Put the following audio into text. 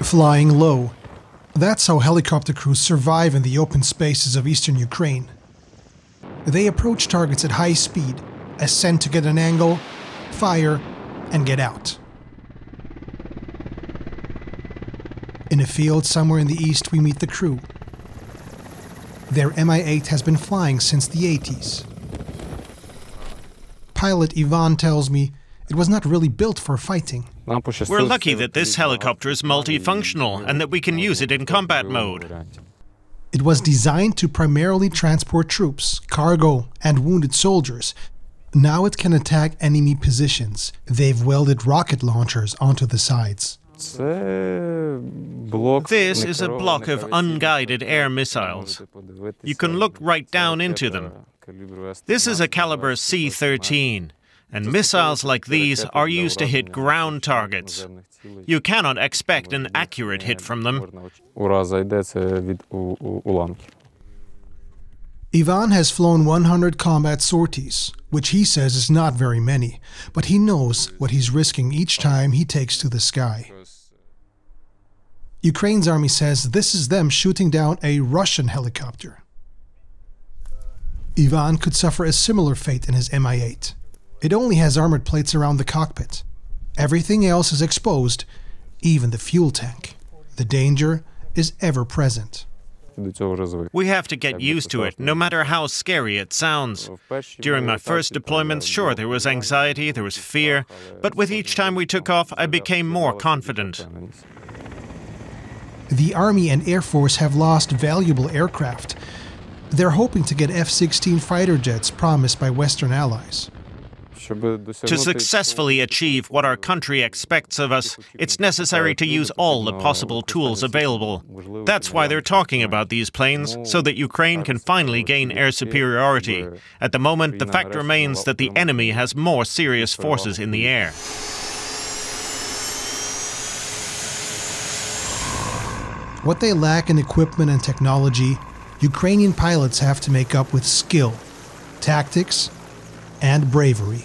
Flying low. That's how helicopter crews survive in the open spaces of eastern Ukraine. They approach targets at high speed, ascend to get an angle, fire, and get out. In a field somewhere in the east, we meet the crew. Their Mi 8 has been flying since the 80s. Pilot Ivan tells me it was not really built for fighting. We're lucky that this helicopter is multifunctional and that we can use it in combat mode. It was designed to primarily transport troops, cargo, and wounded soldiers. Now it can attack enemy positions. They've welded rocket launchers onto the sides. This is a block of unguided air missiles. You can look right down into them. This is a caliber C 13, and missiles like these are used to hit ground targets. You cannot expect an accurate hit from them. Ivan has flown 100 combat sorties, which he says is not very many, but he knows what he's risking each time he takes to the sky. Ukraine's army says this is them shooting down a Russian helicopter. Ivan could suffer a similar fate in his Mi 8. It only has armored plates around the cockpit. Everything else is exposed, even the fuel tank. The danger is ever present. We have to get used to it, no matter how scary it sounds. During my first deployments, sure, there was anxiety, there was fear, but with each time we took off, I became more confident. The Army and Air Force have lost valuable aircraft. They're hoping to get F 16 fighter jets promised by Western allies. To successfully achieve what our country expects of us, it's necessary to use all the possible tools available. That's why they're talking about these planes, so that Ukraine can finally gain air superiority. At the moment, the fact remains that the enemy has more serious forces in the air. What they lack in equipment and technology, Ukrainian pilots have to make up with skill, tactics, and bravery.